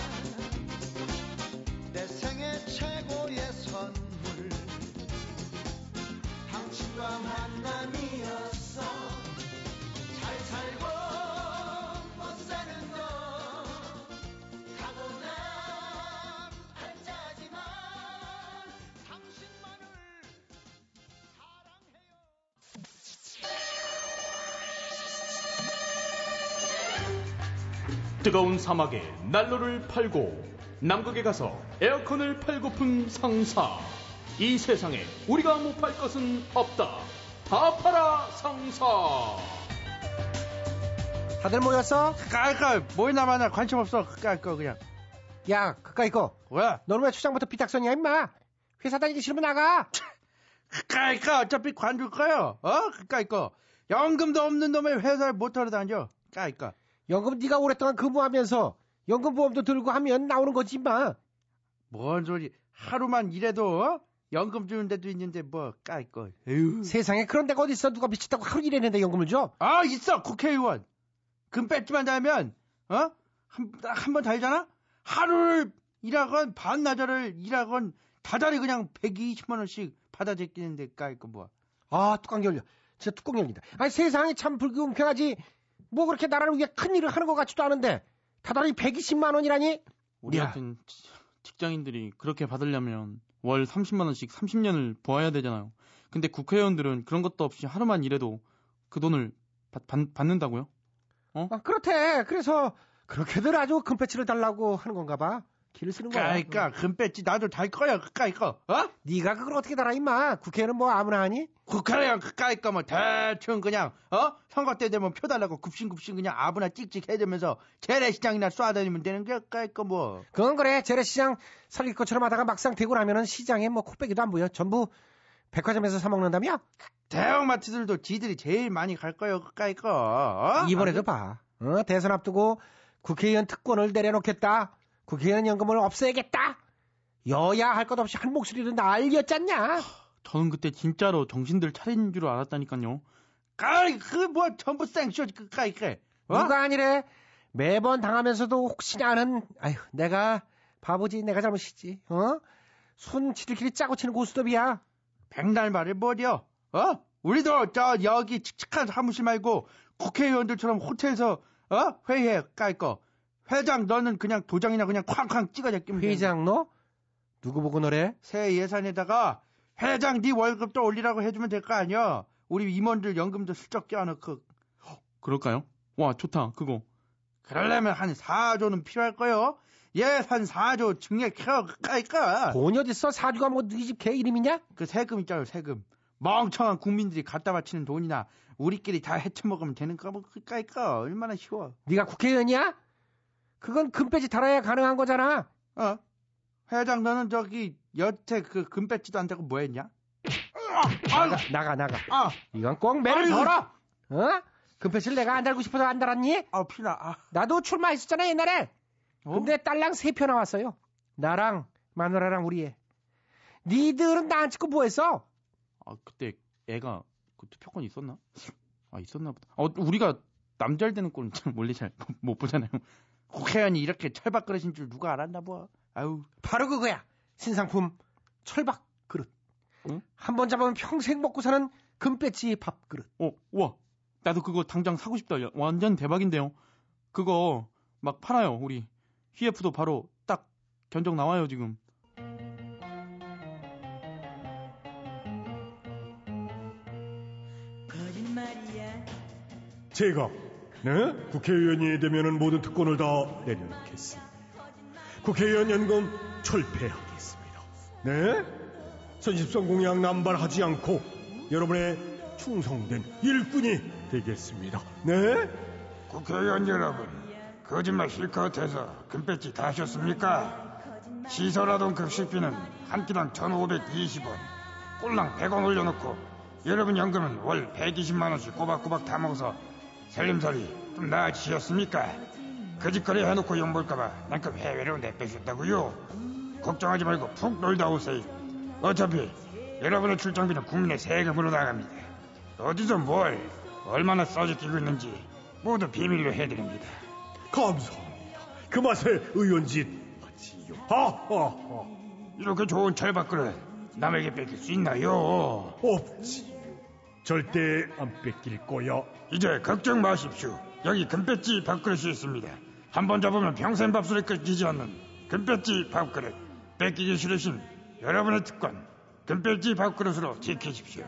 내 생애 최고의 선물. 당신과 만남이었어 뜨거운 사막에 난로를 팔고 남극에 가서 에어컨을 팔고픈 상사. 이 세상에 우리가 못 팔 것은 없다. 다 팔아 상사. 다들 모였어? 깔깔 뭐이나 마나 관심 없어 깔깔 그냥 야 그까이 거 왜? 너는 왜 출장부터 비딱선이야 임마 회사 다니기 싫으면 나가 깔깔 어차피 관둘 거요 어? 깔깔 연금도 없는 놈의 회사를 못 하러 다녀 깔깔 연금 네가 오랫동안 근무하면서 연금보험도 들고 하면 나오는 거지 임마. 뭔 소리. 하루만 일해도 어? 연금 주는 데도 있는데 뭐 깔깔 세상에 그런 데가 어딨어? 누가 미쳤다고 하루 일했는데 연금을 줘? 아 있어. 국회의원. 금 뺏지만 달면 어? 한번 달잖아? 하루를 일하건 반나절을 일하건 다달이 그냥 120만 원씩 받아 제끼는데 깔거 뭐야 아 뚜껑 열려. 진짜 뚜껑 열린다. 아니 세상이 참 불공평하지 뭐 그렇게 나라를 위해 큰 일을 하는 것 같지도 않은데 다달이 120만 원이라니 우리 야. 같은 지- 직장인들이 그렇게 받으려면 월 30만 원씩 30년을 보아야 되잖아요. 근데 국회의원들은 그런 것도 없이 하루만 일해도 그 돈을 받, 받, 받는다고요? 아, 그렇대 그래서 그렇게들 아주 큰 패치를 달라고 하는 건가 봐 길을 쓰는 거야. 깔까 금 뺏지. 나도 달 거야 깔거 어? 네가 그걸 어떻게 달아 임마? 국회는 뭐 아무나 하니? 국회의원 깔거 뭐 대충 그냥 어? 선거 때 되면 표 달라고 굽신굽신 그냥 아무나 찍찍 해주면서 재래시장이나 쏴다니면 되는 게 깔거 뭐. 그건 그래. 재래시장 살릴 것처럼 하다가 막상 되고 나면은 시장에 뭐 코빼기도 안 보여. 전부 백화점에서 사 먹는다며? 대형마트들도 지들이 제일 많이 갈 거요. 깔거 어? 이번에도 봐. 어, 대선 앞두고 국회의원 특권을 내려놓겠다 국회의원 연금을 없애야겠다 여야 할 것 없이 한 목소리로 난리였잖냐 저는 그때 진짜로 정신들 차린 줄 알았다니까요. 깔그뭐 전부 생쇼 그 깔게 어? 누가 아니래 매번 당하면서도 혹시나 하는 아휴 내가 바보지 내가 잘못이지 어? 손 지들끼리 짜고 치는 고스톱이야 백날 말을 뭐려 어? 우리도 저 여기 칙칙한 사무실 말고 국회의원들처럼 호텔에서 어? 회의해 깔 거 회장 너는 그냥 도장이나 그냥 쾅쾅 찍어 제끼면 회장 너? 누구 보고 너래? 새 예산에다가 회장 네 월급도 올리라고 해주면 될 거 아니야 우리 임원들 연금도 슬쩍 껴안고 그럴까요? 와 좋다 그거. 그러려면 한 4조는 필요할 거요 예산 4조 증액 켜 깔까 돈이 어딨어 사주가 뭐 너희 집개 이름이냐? 그 세금 있잖아요 세금 멍청한 국민들이 갖다 바치는 돈이나 우리끼리 다 헤쳐먹으면 되는 거뭐 깔까 얼마나 쉬워 네가 국회의원이야? 그건 금배지 달아야 가능한 거잖아 어? 회장 너는 저기 여태 그 금배지도 안 되고 뭐 했냐? 나가 나가 나가 아, 이건 꼭 매를. 걸어 어? 금패치를 내가 안 달고 싶어서 안 달았니? 아 피나 아. 나도 출마했었잖아 옛날에 근데 딸랑 세 표 나왔어요 나랑 마누라랑 우리 애 니들은 나안 찍고 뭐 했어? 아 그때 애가 그 투표권 있었나? 아 있었나 보다. 어 우리가 남잘 되는 꼴은 잘 원래 잘못 보잖아요. 국회의원이 이렇게 철밥 그릇인 줄 누가 알았나 뭐 아유. 바로 그거야. 신상품 철박 그릇. 응? 한번 잡으면 평생 먹고 사는 금배지 밥 그릇. 어 우와. 나도 그거 당장 사고 싶다. 야, 완전 대박인데요. 그거 막 팔아요 우리. CF도 바로 딱 견적 나와요 지금. 거짓말이야. 제가 네 국회의원이 되면은 모든 특권을 다 내려놓겠습니다. 국회의원 연금 철폐하겠습니다. 네 선십성 공약 남발하지 않고 여러분의 충성된 일꾼이 되겠습니다. 네 국회의원 여러분, 거짓말 실컷 해서 금배지 다 하셨습니까? 시설아동 급식비는 한 끼당 1,520원, 꼴랑 100원 올려놓고 여러분 연금은 월 120만원씩 꼬박꼬박 다 먹어서 살림살이 좀 나아지셨습니까? 거짓거리 해놓고 욕먹을까봐 난그 해외로 내빼셨다고요? 걱정하지 말고 푹 놀다 오세요. 어차피 여러분의 출장비는 국민의 세금으로 나갑니다. 어디서 뭘 얼마나 써지끼고 있는지 모두 비밀로 해드립니다. 감사합니다. 그 맛에 의원짓 하지요. 하하하. 이렇게 좋은 철밥그릇 남에게 뺏길 수 있나요? 없지. 절대 안 뺏길 거야. 이제 걱정 마십시오. 여기 금배지 밥그릇이 있습니다. 한 번 잡으면 평생 밥술에 끊기지 않는 금배지 밥그릇. 뺏기기 싫으신 여러분의 특권 금배지 밥그릇으로 지키십시오.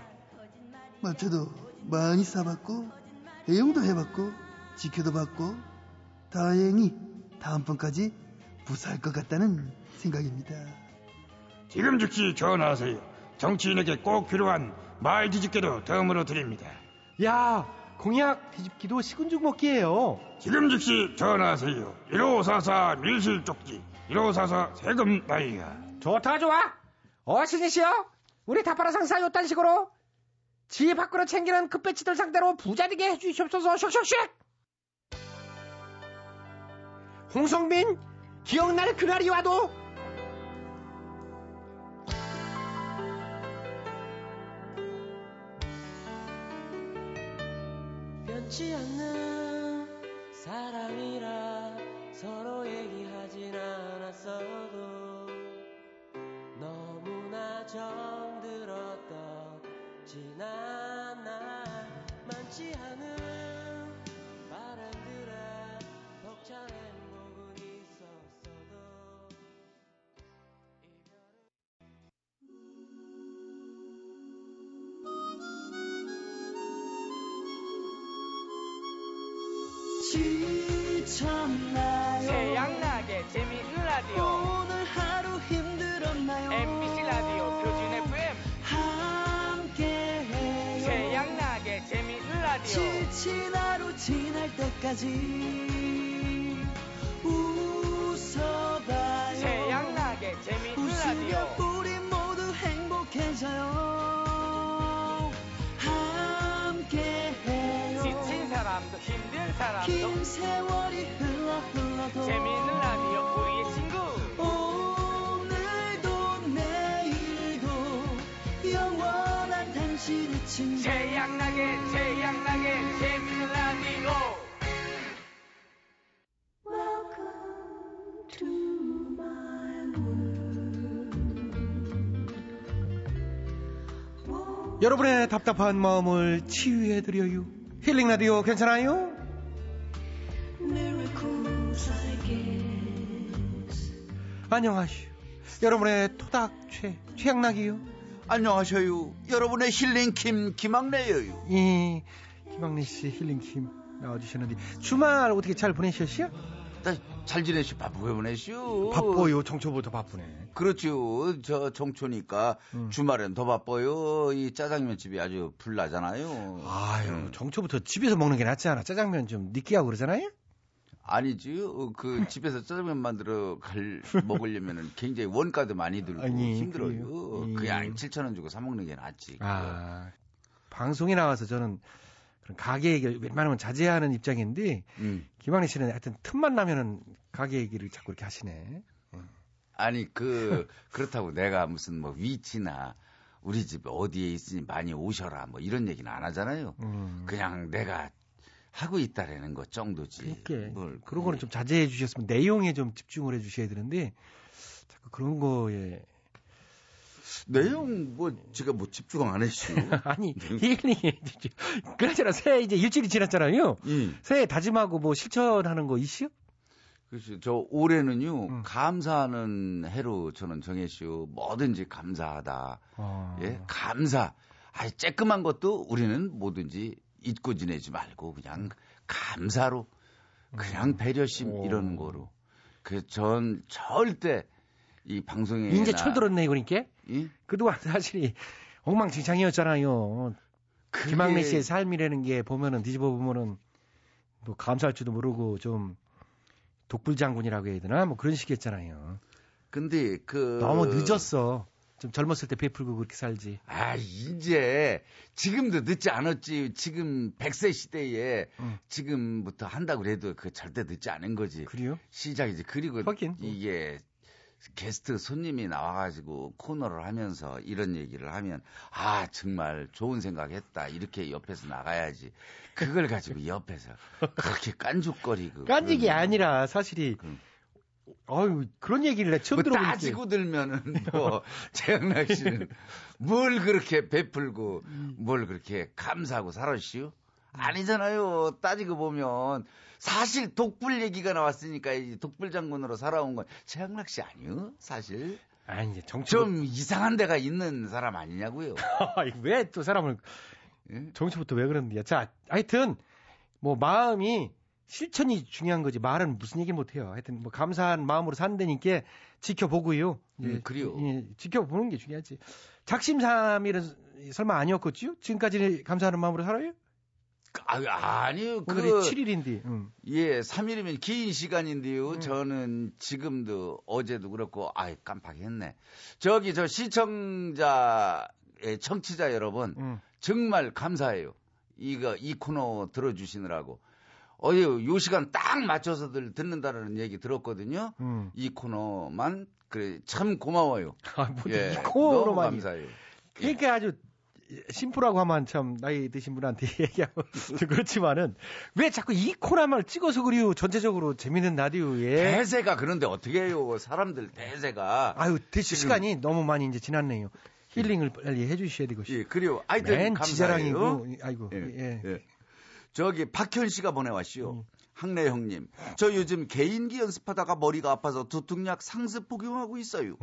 뭐 저도 많이 싸봤고 애용도 해봤고 지켜도 봤고 다행히 다음번까지 무사할 것 같다는 생각입니다. 지금 즉시 전화하세요. 정치인에게 꼭 필요한 말 뒤집개도 덤으로 드립니다. 야, 공약 뒤집기도 식은죽 먹기예요. 지금 즉시 전화하세요. 1544 밀실쪽지 1544 세금 나이야. 좋다 좋아. 어 신이시여. 우리 다파라 상사 요딴 식으로 지 밖으로 챙기는 급배치들 상대로 부자 되게 해주시옵소서 슉슉슉. 홍성빈 기억날 그날이 와도 변치 않는 사랑이라 서로 얘기하진 않았어도 너무나 정들었던 지난 지쳤나요? 태양나게 재미있는 라디오 오늘 하루 힘들었나요? MBC 라디오 표준 FM 함께해요. 태양나게 재미있는 라디오 지친 하루 지날 때까지 웃어봐요. 태양나게 재미있는 웃으면 라디오 우리 모두 행복해져요. 긴 세월이 흘러 흘러도 재미있는 라디오 우리의 친구 오늘도 내일도 영원한 당신의 친구 태양나게 태양나게 재미있는 라디오 여러분의 답답한 마음을 치유해드려요. 힐링 라디오 괜찮아요? 안녕하시오. 여러분의 토닥 최, 최양락이요. 안녕하셔요. 여러분의 힐링 김 김학래예요. 예, 김학래 씨 힐링 팀 나와주셨는데 주말 어떻게 잘 보내셨어요? 잘 지내시 바쁘게 보내시오. 바빠요. 정초부터 바쁘네. 그렇죠. 저 정초니까 음. 주말엔 더 바빠요. 이 짜장면 집이 아주 불나잖아요. 아유, 정초부터 집에서 먹는 게 낫지 않아? 짜장면 좀 느끼하고 그러잖아요? 아니지. 어, 그 집에서 짜장면 만들어 갈 먹으려면은 굉장히 원가도 많이 들고 아니, 힘들어요. 예. 그냥 7천 원 주고 사 먹는 게 낫지. 아, 방송에 나와서 저는 그런 가게 얘기를 웬만하면 자제하는 입장인데, 음. 김학래 씨는 하여튼 틈만 나면은 가게 얘기를 자꾸 이렇게 하시네. 아니 그 그렇다고 내가 무슨 뭐 위치나 우리 집 어디에 있으니 많이 오셔라 뭐 이런 얘기는 안 하잖아요. 음. 그냥 내가 하고 있다라는 것 정도지. 그렇게. 뭘 그런 거는 좀 자제해 주셨으면 내용에 좀 집중을 해 주셔야 되는데, 자꾸 그런 거에. 내용 뭐 제가 뭐 집중 안 했슈. 아니, 힐링해 주죠. 그나저나 새해 이제 일주일이 지났잖아요. 음. 새해 다짐하고 뭐 실천하는 거 있어요? 그렇죠. 저 올해는요 음. 감사하는 해로 저는 정했슈. 뭐든지 감사하다. 아. 예, 감사. 아이 쬐끔한 것도 우리는 뭐든지 잊고 지내지 말고 그냥 감사로 그냥 배려심 이런 거로 그 전 절대 이 방송에 이제 철들었네 이거니까. 예? 그동안 사실이 엉망진창이었잖아요. 김학래 씨의 삶이라는 게 보면은 뒤집어 보면은 뭐 감사할 줄도 모르고 좀 독불장군이라고 해야 되나 뭐 그런 식이었잖아요. 근데 그 너무 늦었어. 좀 젊었을 때 베풀고 그렇게 살지. 아, 이제 지금도 늦지 않았지. 지금 100세 시대에 지금부터 한다고 그래도 그 절대 늦지 않은 거지. 그래요? 시작이지. 그리고 이게 게스트 손님이 나와가지고 코너를 하면서 이런 얘기를 하면 아 정말 좋은 생각했다 이렇게 옆에서 나가야지 그걸 가지고 옆에서 그렇게 깐죽거리고 그러면 아니라 사실이 어유 그런 얘기를 내 처음 뭐 들어보니까 따지고 들면은 뭐 최영락 씨는 뭘 그렇게 베풀고 음. 뭘 그렇게 감사하고 살았시오? 아니잖아요. 따지고 보면 사실 독불 얘기가 나왔으니까 이 독불 장군으로 살아온 건 최영락 씨 아니요? 사실. 아니 정치 좀 이상한 데가 있는 사람 아니냐고요. 왜 또 사람을 예? 정치부터 왜 그러는데요? 자, 하여튼 뭐 마음이 실천이 중요한 거지 말은 무슨 얘기 못 해요. 하여튼 뭐 감사한 마음으로 산다니까 지켜보고요. 예, 음, 그래요. 예, 지켜보는 게 중요하지. 작심삼일은 설마 아니었겠지요? 지금까지 감사하는 마음으로 살아요? 아, 아니요. 오늘이 그 7일인데. 음. 예, 3일이면 긴 시간인데요. 저는 지금도 어제도 그렇고, 아이, 깜빡했네. 저기, 저 시청자, 청취자 여러분, 음. 정말 감사해요. 이거, 이 코너 들어주시느라고. 어제 요 시간 딱 맞춰서들 듣는다는 얘기 들었거든요. 음. 이 코너만, 그래, 참 고마워요. 아, 뭐, 예, 코너만. 감사해요. 그러니까 아주 심플하고 하면 참 나이 드신 분한테 얘기하면 좀 그렇지만은 왜 자꾸 이 코너만 찍어서 그리요 전체적으로 재밌는 라디오에 대세가 그런데 어떻게 해요? 사람들 대세가. 아유 대시 시간이 너무 많이 이제 지났네요. 힐링을 빨리 해주셔야 되고. 예, 그래요. 하여튼 맨 감사해요. 지자랑이고 아이고 예, 예. 예. 저기 박현 씨가 보내왔시오. 음. 학래 형님, 저 요즘 개인기 연습하다가 머리가 아파서 두통약 상습 복용하고 있어요.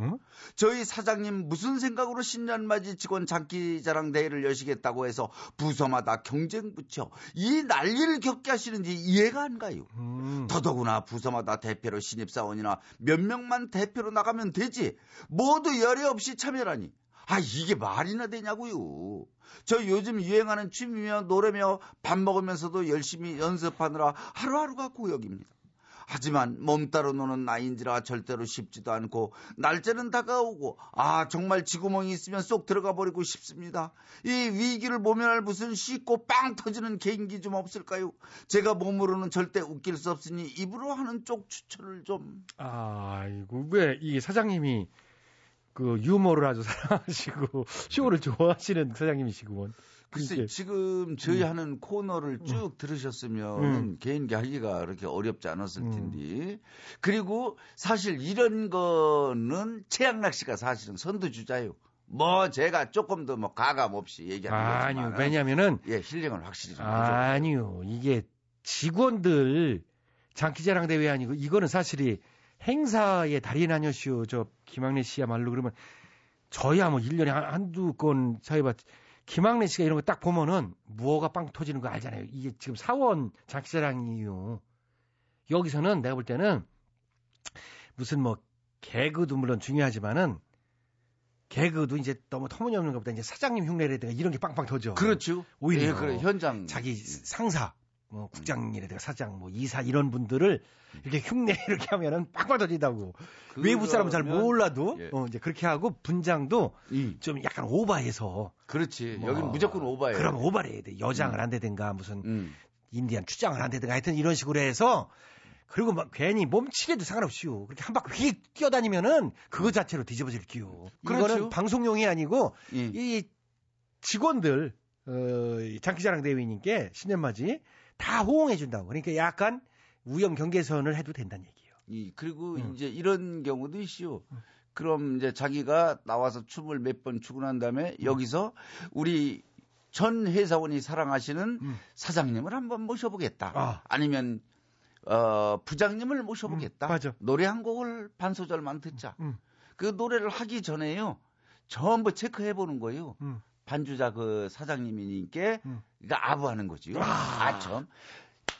저희 사장님 무슨 생각으로 신년맞이 직원 장기자랑 대회를 여시겠다고 해서 부서마다 경쟁 붙여 이 난리를 겪게 하시는지 이해가 안 가요. 음. 더더구나 부서마다 대표로 신입사원이나 몇 명만 대표로 나가면 되지. 모두 열애 없이 참여라니. 아, 이게 말이나 되냐고요. 저 요즘 유행하는 춤이며 노래며 밥 먹으면서도 열심히 연습하느라 하루하루가 고역입니다. 하지만 몸 따로 노는 나이인지라 절대로 쉽지도 않고 날짜는 다가오고 아 정말 지구멍이 있으면 쏙 들어가 버리고 싶습니다. 이 위기를 모면할 무슨 쉽고 빵 터지는 개인기 좀 없을까요? 제가 몸으로는 절대 웃길 수 없으니 입으로 하는 쪽 추천을 좀. 아이고 왜 이 사장님이 그 유머를 아주 사랑하시고 쇼를 좋아하시는 사장님이시구먼. 글쎄. 지금 저희 하는 코너를 쭉 들으셨으면 음. 개인기 하기가 그렇게 어렵지 않았을 텐데 그리고 사실 이런 거는 최양락 씨가 사실은 선두주자요. 뭐 제가 조금 더 뭐 가감 없이 얘기하는 아니요 거지만 왜냐면은 예 힐링을 확실히 좀 해줘. 아니요 이게 직원들 장기자랑 대회 아니고 이거는 사실이 행사의 달인 아니었시오. 저 김학래 씨야말로 그러면 저야 뭐 1년에 한- 한두 건 사회봤 김학래 씨가 이런 거 딱 보면은 무어가 빵 터지는 거 알잖아요. 이게 지금 사원 장기자랑이요. 여기서는 내가 볼 때는 무슨 뭐 개그도 물론 중요하지만은 개그도 이제 너무 터무니없는 것보다 이제 사장님 흉내라든가 이런 게 빵빵 터져. 그렇죠. 오히려 예, 그래, 현장 자기 상사, 뭐 국장이라든가 사장, 뭐 이사 이런 분들을 이렇게 흉내 이렇게 하면은 빵빵 터진다고. 외부 사람은 잘 몰라도 예. 어, 이제 그렇게 하고 분장도 좀 약간 오바해서. 그렇지. 뭐, 여기는 무조건 오바예요. 그럼 오바를 해야 돼. 여장을 음. 한다든가 무슨 음. 인디안 추장을 한다든가 하여튼 이런 식으로 해서 그리고 막 괜히 몸치게도 상관없이요. 그렇게 한 바퀴 휙 뛰어다니면은 그거 자체로 뒤집어질게요. 그렇죠. 이거는 방송용이 아니고 예. 이 직원들 어, 이 장기자랑 대회니까 신년맞이 다 호응해 준다고. 그러니까 약간 우영 경계선을 해도 된다는 얘기예요. 이 그리고 음. 이제 이런 경우도 있시오. 그럼 이제 자기가 나와서 춤을 몇 번 추고 난 다음에 음. 여기서 우리 전 회사원이 사랑하시는 사장님을 한번 모셔보겠다. 음. 아. 아니면 어 부장님을 모셔보겠다. 음, 맞아. 노래 한 곡을 반 소절만 듣자. 음. 그 노래를 하기 전에요. 전부 체크해 보는 거예요. 음. 반주자 그 사장님이니까 음. 그러니까 아부하는 거지요. 아, 참.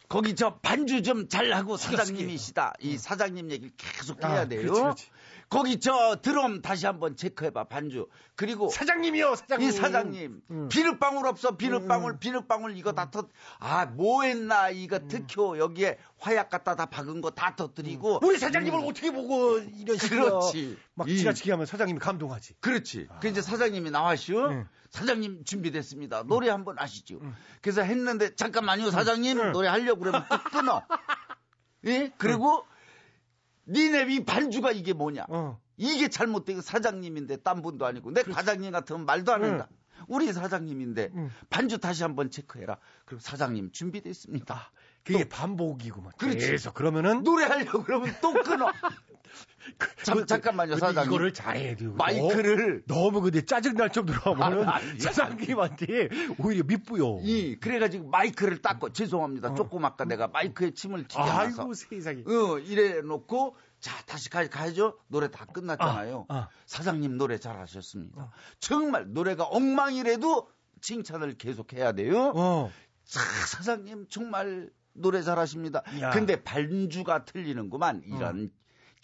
거기 저 반주 좀 잘하고. 사장님이시다. 이 사장님 얘기를 계속 아, 해야 돼요. 그렇지, 그렇지. 거기 저 드럼 다시 한번 체크해봐 반주. 그리고 사장님이요, 사장님. 이 사장님 음. 비눗방울 없어 비눗방울 비눗방울 이거 다 터. 아 뭐했나 이거 음. 특효 여기에 화약 갖다 다 박은 거 다 터뜨리고. 우리 사장님을 어떻게 보고 이런 식으로 그렇지. 막 이- 지나치게 하면 사장님이 감동하지. 그렇지. 그 이제 사장님이 나와시오. 응. 사장님 준비됐습니다. 노래 한번 하시죠. 그래서 했는데 잠깐만요, 사장님 응. 노래 하려고 그러면 또 끊어. 예? 그리고 니네 이 반주가 이게 뭐냐? 어. 이게 잘못된 사장님인데 딴 분도 아니고 내 과장님 같으면 말도 안 한다. 우리 사장님인데 응. 반주 다시 한번 체크해라. 그럼 사장님 준비됐습니다. 그게 반복이구만. 그렇지. 그래서 그러면은 노래하려고 그러면 또 끊어. 잠, 잠깐만요, 근데 사장님. 이거를 잘해야 돼요. 마이크를 너무, 너무 근데 짜증날 정도로 하면은 아, 아니, 사장님한테 오히려 밉고요. 이 그래가지고 마이크를 닦고 죄송합니다. 조금 아까 내가 마이크에 침을 튀겨놔서 어. 아이고 세상에. 어, 이래 놓고 자 다시 가, 가야죠. 노래 다 끝났잖아요. 아, 아. 사장님 노래 잘 하셨습니다. 정말 노래가 엉망이라도 칭찬을 계속 해야 돼요. 어. 자, 사장님 정말 노래 잘하십니다. 야. 근데 반주가 틀리는구만 이런.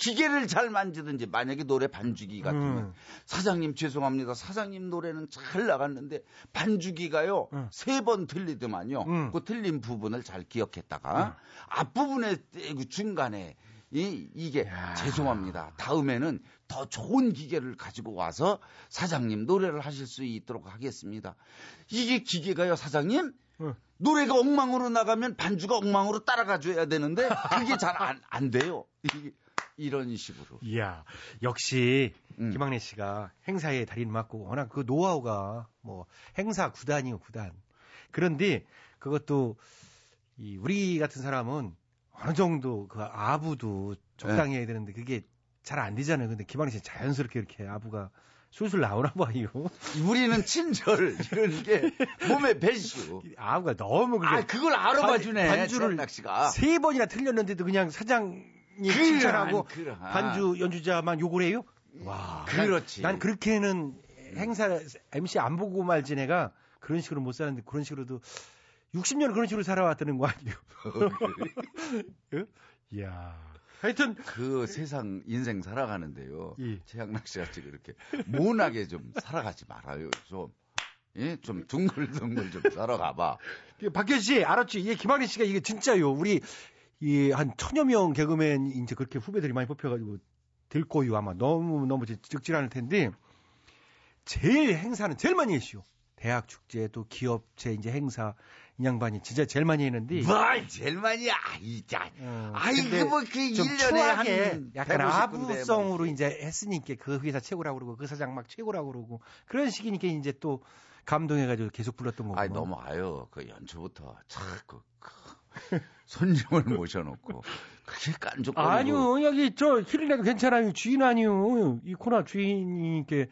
어. 기계를 잘 만지든지 만약에 노래 반주기 같으면 음. 사장님 죄송합니다. 사장님 노래는 잘 나갔는데 반주기가요 음. 세번 틀리더만요. 음. 그 틀린 부분을 잘 기억했다가 앞부분에 그 중간에 이 이게 죄송합니다. 다음에는 더 좋은 기계를 가지고 와서 사장님 노래를 하실 수 있도록 하겠습니다. 이게 기계가요 사장님 응. 노래가 엉망으로 나가면 반주가 엉망으로 따라가 줘야 되는데 그게 잘 안 안 돼요. 이게 이런 식으로. 이야, 역시 음. 김학래 씨가 행사의 달인 맞고 워낙 그 노하우가 뭐 행사 구단이요 구단. 그런데 그것도 이 우리 같은 사람은 어느 정도 그 아부도 적당히 해야 되는데 그게 잘 안 되잖아요. 근데 김학래 씨는 자연스럽게 이렇게 아부가 술술 나오나 봐요. 우리는 친절 이런 게 몸에 배시오. 아부가 너무 그게 아 그걸 알아봐 주네. 반주를 씨가. 세 번이나 틀렸는데도 그냥 그래, 칭찬하고 그래. 반주 연주자만 욕을 해요? 와. 그렇지. 난, 난 그렇게는 행사 MC 안 보고 말지 내가 그런 식으로 못 사는데 그런 식으로도 60년 그런 식으로 살아왔다는 거 아니에요? 예? 이야. 하여튼 그 세상 인생 살아가는데요. 예. 최양락 씨가 지금 이렇게 모나게 좀 살아가지 말아요. 좀. 예, 좀 둥글둥글 좀 살아가봐. 박현 씨 알았지? 이게 김학래 씨가 이게 진짜요. 우리 이 한 천여 명 개그맨 이제 그렇게 후배들이 많이 뽑혀가지고 될 거요 아마 너무 너무 적질 않을 텐데 제일 행사는 제일 많이 했시오. 대학 축제 또 기업체 이제 행사 이 양반이 진짜 제일 많이 했는데 뭐, 제일 많이, 아이, 자. 어, 아이, 그 뭐, 그좀 1년에 추하게 한. 약간 150 군데 아부성으로 이제 했으니까 그 회사 최고라고 그러고 그 사장 막 최고라고 그러고 그런 식이니까 이제 또 감동해 가지고 계속 불렀던 거고. 아이, 너무 아요. 그 연초부터 자꾸, 그, 손님을 모셔놓고, 그렇게 깐족거리고. 아니요, 여기 저 힐링라도 괜찮아요. 주인 아니요. 이 코너 주인님께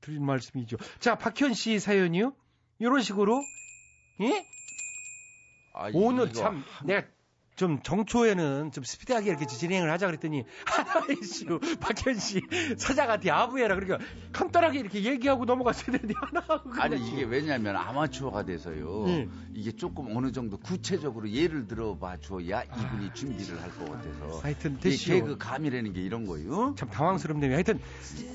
드린 말씀이죠. 자, 박현 씨 사연이요. 이런 식으로, 예? 아, 오늘 참 내가 좀 정초에는 좀 스피드하게 이렇게 진행을 하자 그랬더니 하나의 이슈 박현 씨 사장한테 아부해라 그러니까 간단하게 이렇게 얘기하고 넘어갔어야 되는데 하나 하고 아니. 이게 왜냐면 아마추어가 돼서요. 예. 이게 조금 어느 정도 구체적으로 예를 들어봐 줘야 이분이 준비를 할 것 같아서. 하여튼 이 됐시오. 개그 감이라는 게 이런 거요. 참 당황스럽네요. 하여튼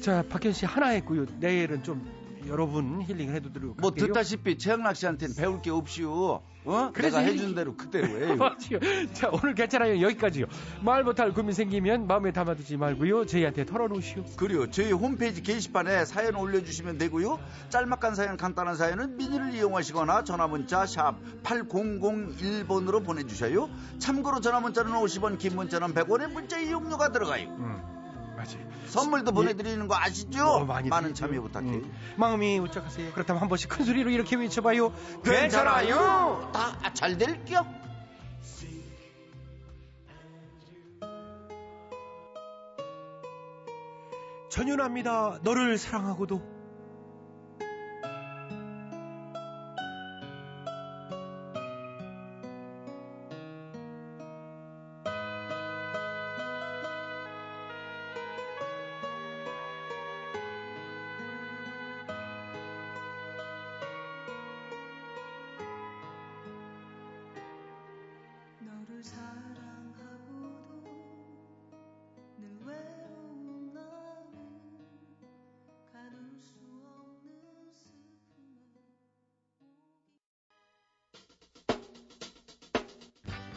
자 박현 씨 하나 했고요. 내일은 좀 여러분 힐링을 해드리도록 뭐 할게요. 듣다시피 최양락 씨한테는 배울 게 없이요. 어? 그래서 내가 이- 해준 대로 그대로 해요. 자, 오늘 괜찮아요. 여기까지요. 말 못할 고민 생기면 마음에 담아두지 말고요. 저희한테 털어놓으시오. 그리고 저희 홈페이지 게시판에 사연 올려주시면 되고요. 짤막한 사연, 간단한 사연은 미니를 이용하시거나 전화문자 샵 8001번으로 보내주셔요. 참고로 전화문자는 50원, 긴 문자는 100원의 문자 이용료가 들어가요. 맞아요. 선물도 보내드리는 거 아시죠? 너무 많이 많은. 참여 부탁해요. 음. 마음이 우쩍하세요. 그렇다면 한 번씩 큰 소리로 이렇게 외쳐봐요. 괜찮아요. 다잘 될게요. 전윤합니다. 너를 사랑하고도.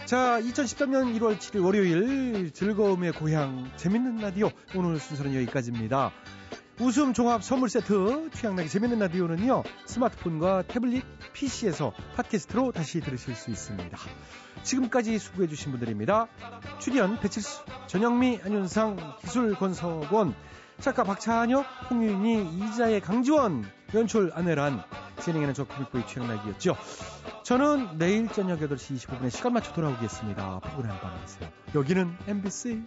자, 2013년 1월 7일 월요일 즐거움의 고향 재밌는 라디오 오늘 순서는 여기까지입니다. 웃음 종합 선물 세트 취향나게 재밌는 라디오는요 스마트폰과 태블릿 PC에서 팟캐스트로 다시 들으실 수 있습니다. 지금까지 수고해주신 분들입니다. 출연 배칠수, 전영미, 안윤상, 기술 권석원, 작가 박찬혁, 홍윤희, 이자의 강지원, 연출 안혜란, 진행하는 저 코믹보이 취향나기였죠. 저는 내일 저녁 8시 25분에 시간 맞춰 돌아오겠습니다. 피곤한 밤 되세요. 여기는 MBC.